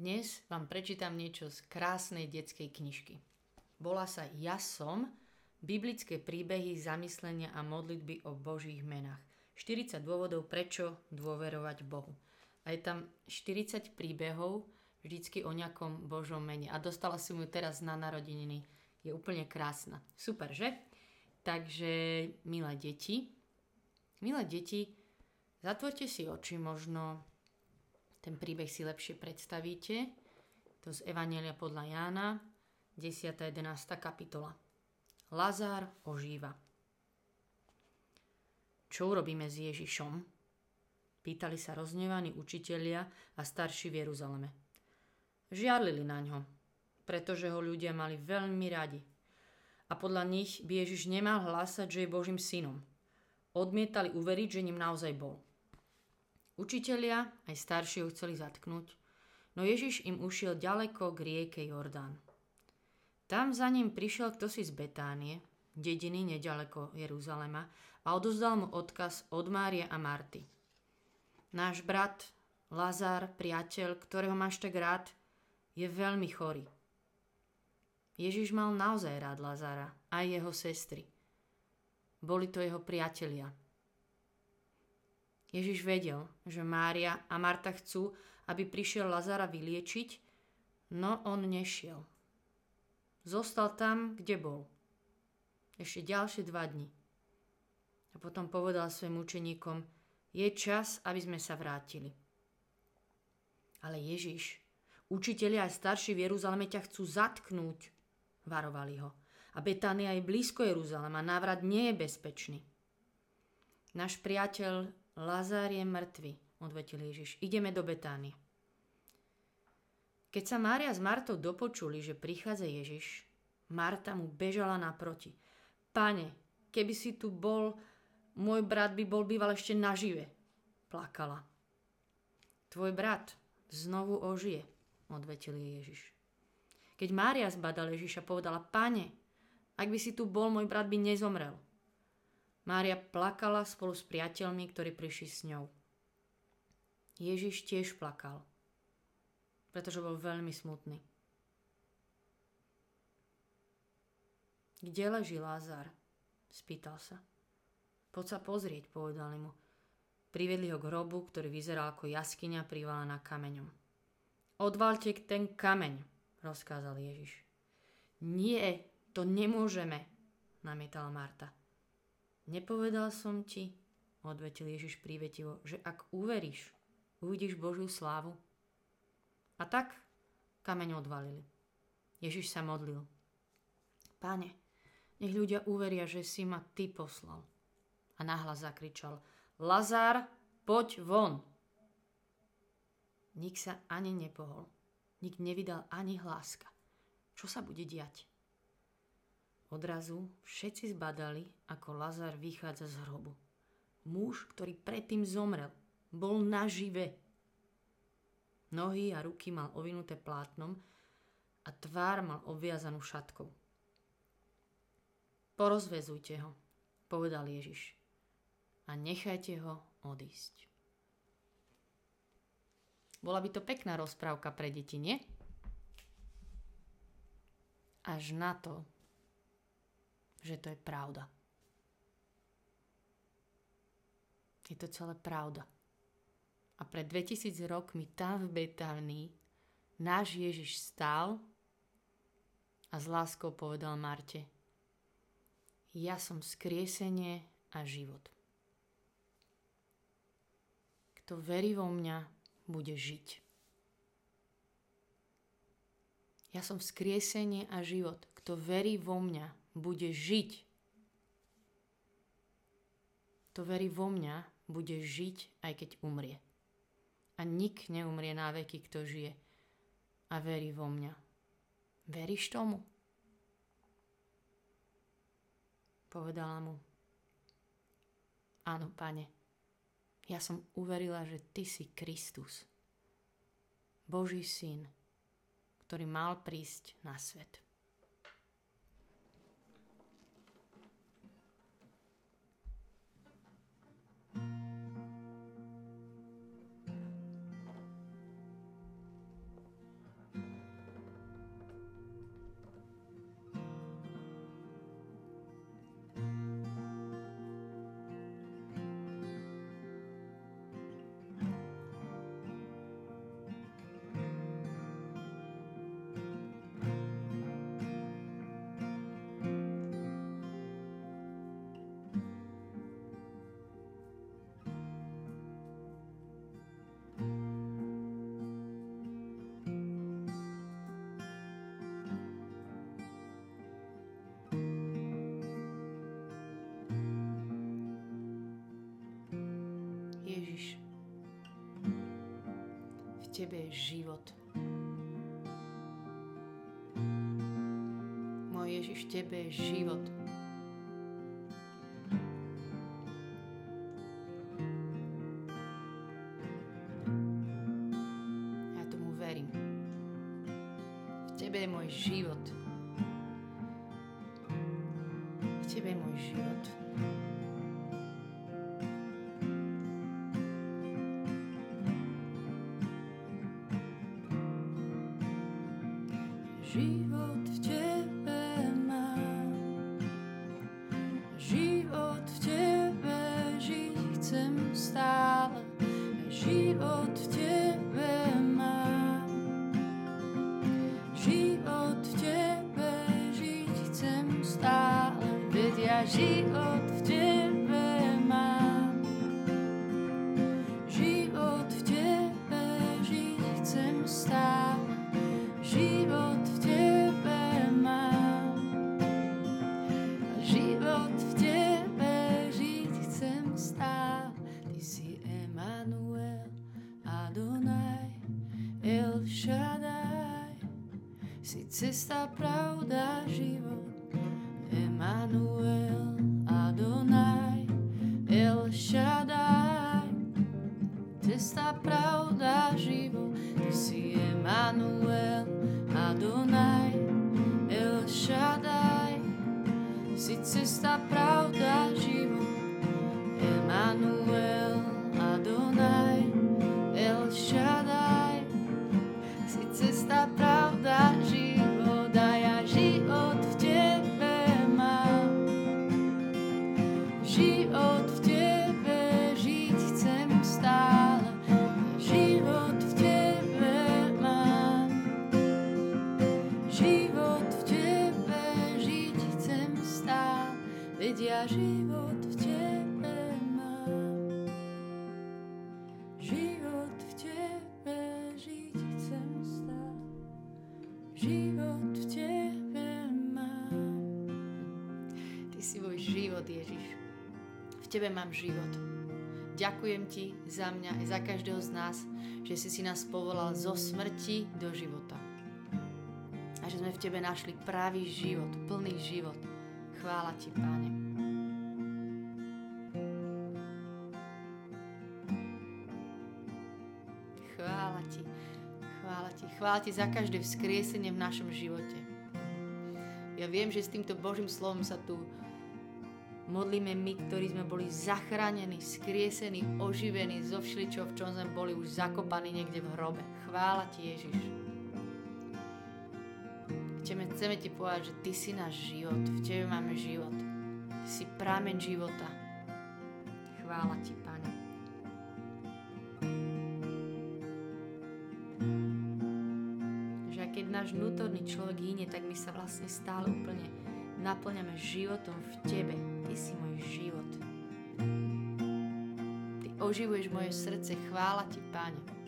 Dnes vám prečítam niečo z krásnej detskej knižky. Volá sa Ja som, biblické príbehy, zamyslenia a modlitby o Božích menách. 40 dôvodov, prečo dôverovať Bohu. A je tam 40 príbehov, vždycky o nejakom Božom mene. A dostala som ju teraz na narodeniny. Je úplne krásna. Super, že? Takže, milé deti, milé deti, zatvorte si oči možno ten príbeh si lepšie predstavíte. To z Evanelia podľa Jána, 10. 11. kapitola. Lazár ožíva. Čo urobíme s Ježišom? Pýtali sa roznevaní učitelia a starší v Jeruzaleme. Žiarlili na ňo, pretože ho ľudia mali veľmi radi. A podľa nich by Ježiš nemal hlásať, že je Božím synom. Odmietali uveriť, že ním naozaj bol. Učitelia aj starší ho chceli zatknúť, no Ježiš im ušiel ďaleko k rieke Jordán. Tam za ním prišiel kto si z Betánie, dediny nedaleko Jeruzalema, a odozdal mu odkaz od Márie a Marty. Náš brat, Lazár, priateľ, ktorého máš tak rád, je veľmi chorý. Ježiš mal naozaj rád Lazára, aj jeho sestry. Boli to jeho priatelia – Ježiš vedel, že Mária a Marta chcú, aby prišiel Lazara vyliečiť, no on nešiel. Zostal tam, kde bol. Ešte ďalšie dva dni. A potom povedal svojim učeníkom, je čas, aby sme sa vrátili. Ale Ježiš, učitelia aj starší v Jeruzaleme ťa chcú zatknúť, varovali ho. A Betania je blízko Jeruzalema, návrat nie je bezpečný. Náš priateľ Lazár je mŕtvy, odvetil Ježiš. Ideme do Betány. Keď sa Mária s Martou dopočuli, že prichádza Ježiš, Marta mu bežala naproti. Pane, keby si tu bol, môj brat by bol býval ešte nažive. Plakala. Tvoj brat znovu ožije, odvetil Ježiš. Keď Mária zbadala Ježiša, povedala, pane, ak by si tu bol, môj brat by nezomrel. Mária plakala spolu s priateľmi, ktorí prišli s ňou. Ježiš tiež plakal, pretože bol veľmi smutný. Kde leží Lázar? Spýtal sa. Poď sa pozrieť, povedali mu. Privedli ho k hrobu, ktorý vyzeral ako jaskyňa privalená kameňom. Odvalte ten kameň, rozkázal Ježiš. Nie, to nemôžeme, namietala Marta. Nepovedal som ti, odvetil Ježiš prívetivo, že ak uveríš, uvidíš Božiu slávu. A tak kameň odvalili. Ježiš sa modlil. Páne, nech ľudia uveria, že si ma ty poslal. A nahlas zakričal, Lazár, poď von. Nik sa ani nepohol. Nik nevydal ani hláska. Čo sa bude diať? Odrazu všetci zbadali, ako Lazar vychádza z hrobu. Muž, ktorý predtým zomrel, bol nažive. Nohy a ruky mal ovinuté plátnom a tvár mal obviazanú šatkou. Porozvezujte ho, povedal Ježiš, a nechajte ho odísť. Bola by to pekná rozprávka pre deti, nie? Až na to, že to je pravda. Je to celé pravda. A pred 2000 rokmi tam v Betánii náš Ježiš stál a s láskou povedal Marte Ja som skriesenie a život. Kto verí vo mňa, bude žiť. Ja som vzkriesenie a život. Kto verí vo mňa, bude žiť. To verí vo mňa, bude žiť, aj keď umrie. A nik neumrie na veky, kto žije a verí vo mňa. Veríš tomu? Povedala mu. Áno, pane. Ja som uverila, že ty si Kristus. Boží syn, ktorý mal prísť na svet. Tebe je život. Môj Ježiš, Tebe je život. Život v Shaddai. Si cesta, pravda, život. Emanuel, Adonai, El Shaddai. Cesta, pravda, život. Ty si Emanuel, Adonai, El Shaddai. Si cesta, pravda, život. Emanuel, Adonai, život v Tebe mám. Život v Tebe žiť chcem stále. Život v Tebe mám. Ty si môj život, Ježiš. V Tebe mám život. Ďakujem Ti za mňa a za každého z nás, že si si nás povolal zo smrti do života. A že sme v Tebe našli pravý život, plný život. Chvála Ti, Páne. Chvála Ti, za každé vzkriesenie v našom živote. Ja viem, že s týmto Božím slovom sa tu modlíme my, ktorí sme boli zachránení, skriesení, oživení zo všeličo, v čom sme boli už zakopaní niekde v hrobe. Chvála Ti, Ježiš. Chceme, chceme Ti povedať, že Ty si náš život, v Tebe máme život. Ty si prámeň života. Chvála Ti, náš vnútorný človek hynie, tak my sa vlastne stále úplne naplňame životom v Tebe. Ty si môj život. Ty oživuješ moje srdce. Chvála Ti, Pane.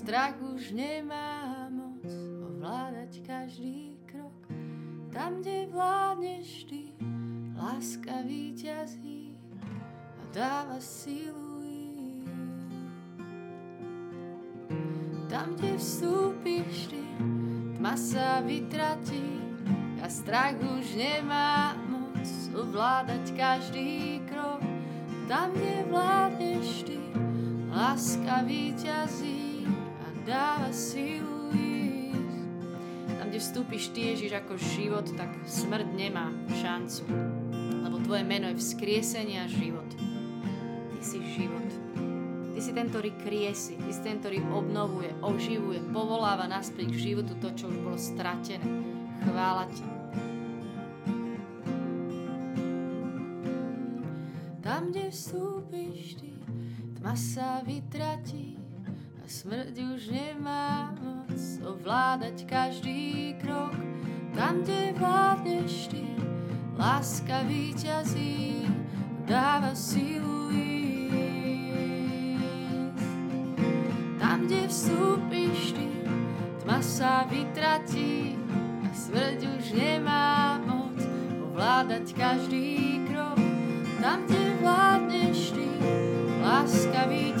Strach už nemá moc ovládať každý krok. Tam, kde vládneš ty, láska víťazí a dáva silu. Tam, kde vstúpiš ty, tma sa vytratí a strach už nemá moc ovládať každý krok. Tam, kde vládneš ty, láska víťazí dáva silu ísť. Tam, kde vstúpiš ty, Ježiš, ako život, tak smrť nemá šancu. Lebo tvoje meno je vzkriesenie a život. Ty si život. Ty si ten, ktorý kriesi. Ty si ten, ktorý obnovuje, oživuje, povoláva naspäť k životu to, čo už bolo stratené. Chvála ti. Tam, kde vstúpiš ty, tma sa vytratí smrť už nemá moc ovládať každý krok. Tam, kde vládneš ty, láska víťazí, dáva silu ísť. Tam, kde vstúpiš ty, tma sa vytratí a smrť už nemá moc ovládať každý krok. Tam, kde vládneš ty, láska víťazí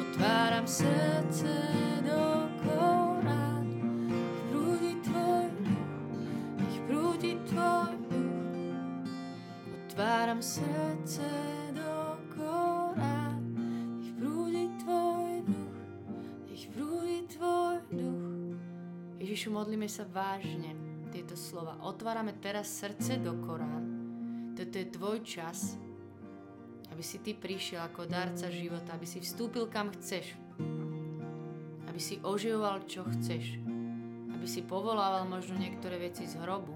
Otváram srdce do korán, ich prúdi tvoj tvoj Otváram srdce do korán, ich prúdi tvoj duch, tvoj duch. Ježišu, modlíme sa vážne tieto slova. Otvárame teraz srdce do Korán. Toto je tvoj čas, aby si ty prišiel ako darca života, aby si vstúpil kam chceš, aby si oživoval čo chceš, aby si povolával možno niektoré veci z hrobu.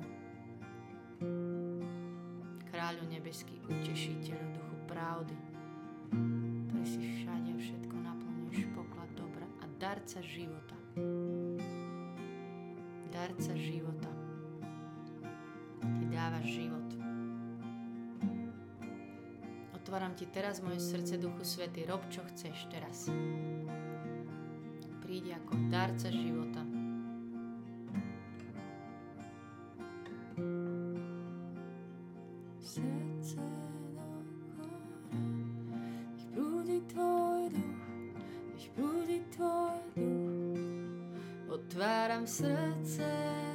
Kráľu nebeský, utešiteľu, duchu pravdy, ktorý si všade všetko naplňuješ poklad dobra a darca života. Darca života dávaš život. Otváram ti teraz moje srdce, Duchu Svety, rob čo chceš teraz. Prídi ako darca života. Srdce nech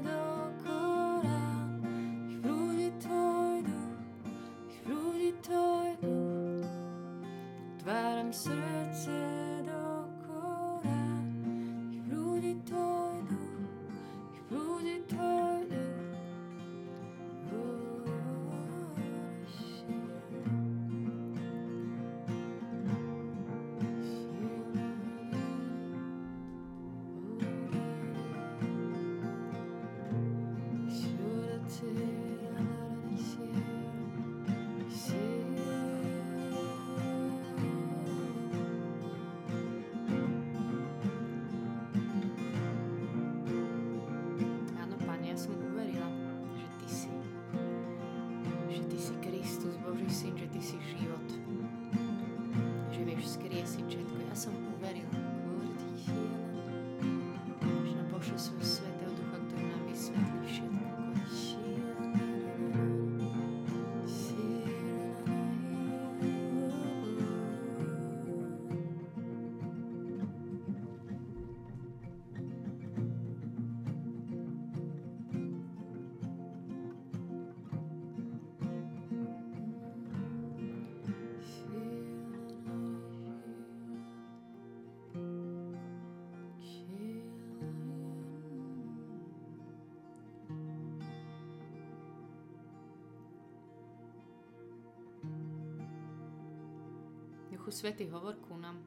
Duchu Svety, hovor ku nám.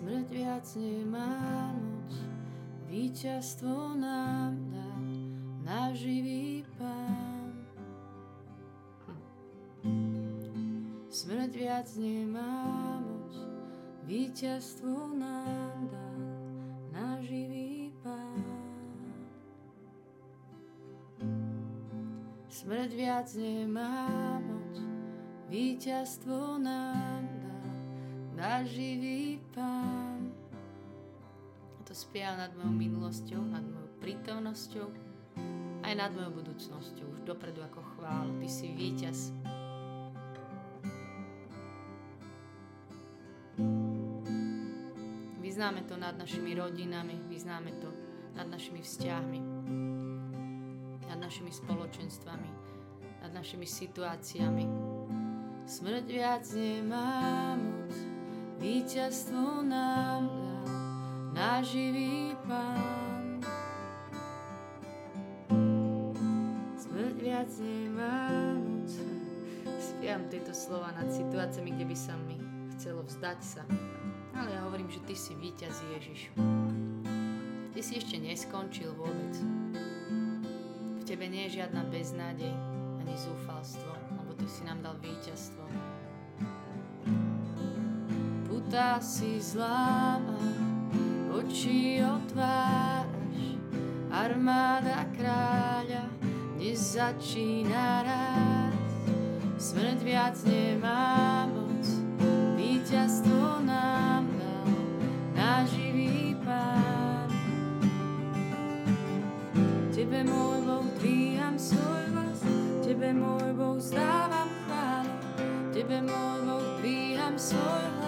Smrť viac nemá moc, víťazstvo nám dá náš živý pán. Smrť viac nemá moc, víťazstvo nám dá náš živý pán. Smrť viac nemá moc, víťazstvo nám dá náš živý pán. A to spieva nad mojou minulosťou, nad mojou prítomnosťou, aj nad mojou budúcnosťou, už dopredu ako chválu. Ty si víťaz. Vyznáme to nad našimi rodinami, vyznáme to nad našimi vzťahmi, nad našimi spoločenstvami, nad našimi situáciami. Smrť viac nemá moc, víťazstvo nám dá náš Pán. Smrť viac nemá moc. Spievam tieto slova nad situáciami, kde by sa mi chcelo vzdať sa. Ale ja hovorím, že Ty si víťaz Ježiš. Ty si ešte neskončil vôbec. V Tebe nie je žiadna beznádej ani zúfalstvo, lebo Ty si nám dal víťazstvo. Puta si zláma, oči otváraš, armáda kráľa dnes začína raz. Smrť viac nemá moc, víťazstvo nám dal náš Pán. Tebe, môj Boh, dvíham svoj hlas, Tebe, môj Boh, zdávam chválu, Tebe, môj Boh, dvíham svoj hlas,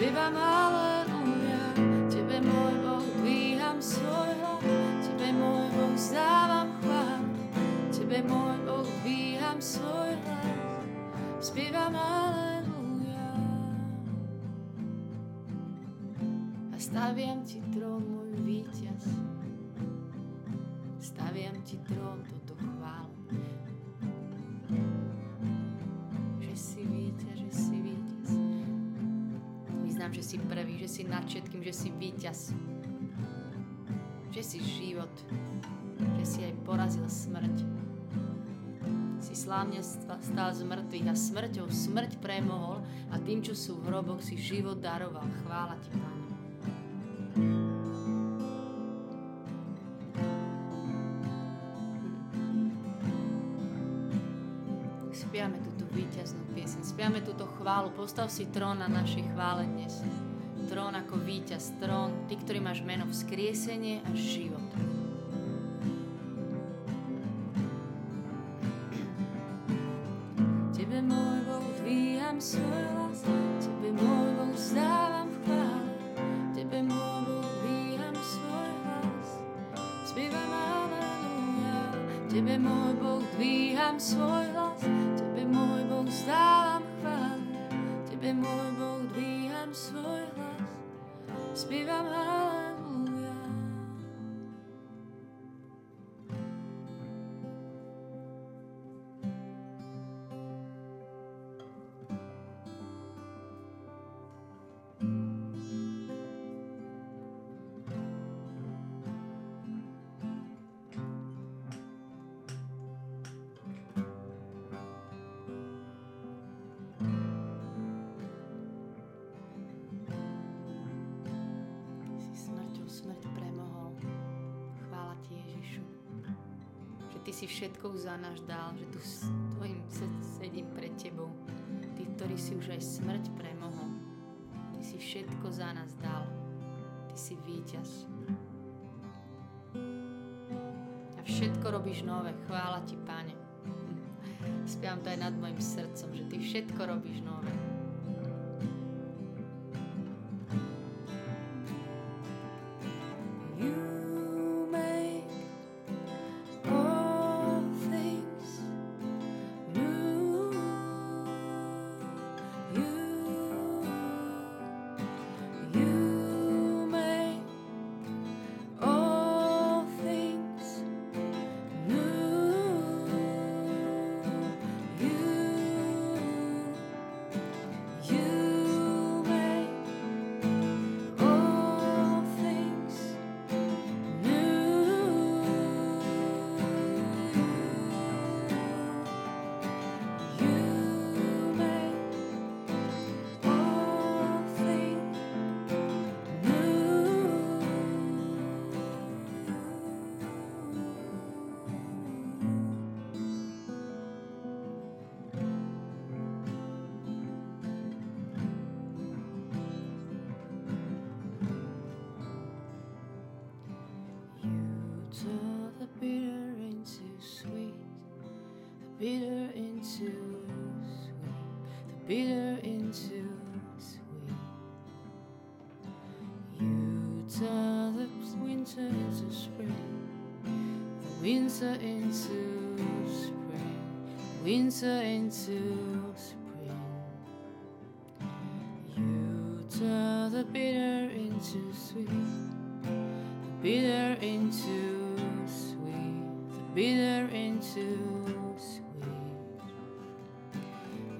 spievam aleluja. Tebe, môj Boh, dvíham svoj hlas, Tebe, môj Boh, zdávam chválu, Tebe, môj Boh, dvíham svoj hlas, spievam aleluja. A staviam Ti trón, môj víťaz, staviam Ti trón, toto chválu. Si prvý, že si nad všetkým, že si víťaz. Že si život, že si aj porazil smrť. Si slávne stál z mŕtvych a smrťou smrť premohol a tým, čo sú v hroboch, si život daroval. Chvála Ti, Pane. Víťaznú piesen, spiame túto chválu. Postav si trón na našej chvále dnes. Trón ako víťaz, trón, ty, ktorý máš meno vzkriesenie a život. Si všetko za náš dal, že tu s tvojim sedím pred tebou. Ty, ktorý si už aj smrť premohol. Ty si všetko za nás dal. Ty si víťaz. A všetko robíš nové. Chvála ti, Pane. Spievam to aj nad mojim srdcom, že ty všetko robíš nové. Winter into spring. You turn the bitter into sweet, the bitter into sweet, the bitter into sweet.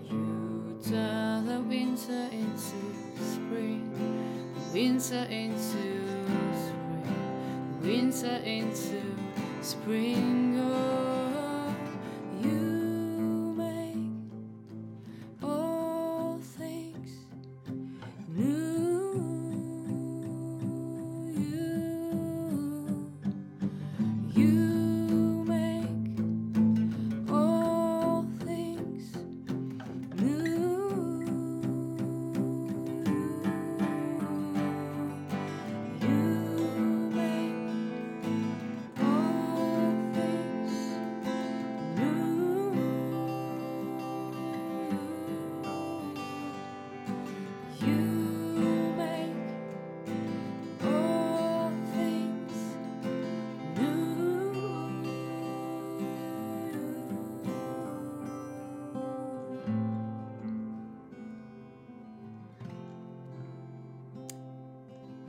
You turn the winter into spring, the winter into spring, the winter into spring. Oh.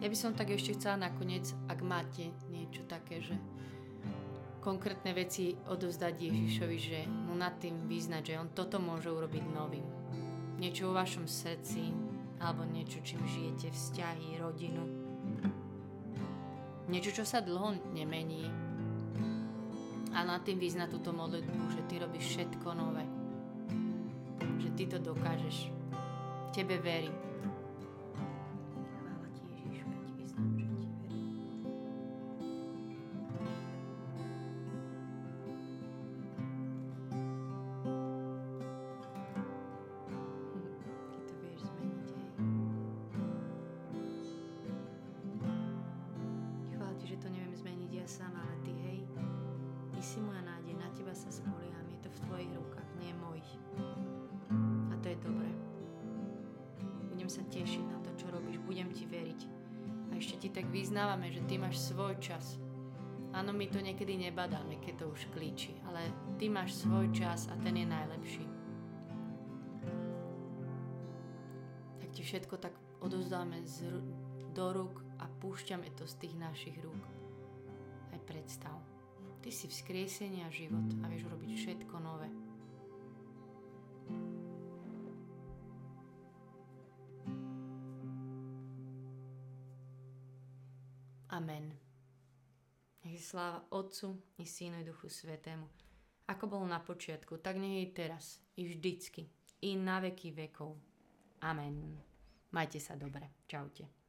Ja by som tak ešte chcela nakoniec, ak máte niečo také, že konkrétne veci odozdať Ježišovi, že mu nad tým vyznať, že on toto môže urobiť novým. Niečo vo vašom srdci, alebo niečo, čím žijete, vzťahy, rodinu. Niečo, čo sa dlho nemení. A nad tým vyznať túto modlitbu, že ty robíš všetko nové. Že ty to dokážeš. Tebe verím. A ešte ti tak vyznávame, že ty máš svoj čas. Áno, my to niekedy nebadáme, keď to už klíči, ale ty máš svoj čas a ten je najlepší. Tak ti všetko tak odozdáme z, do rúk a púšťame to z tých našich rúk. Aj predstav. Ty si vzkriesenie a život a vieš urobiť všetko nové. Sláva Otcu i Synu i Duchu Svetému, ako bolo na počiatku, tak nech je teraz, i vždycky, i na veky vekov. Amen. Majte sa dobre. Čaute.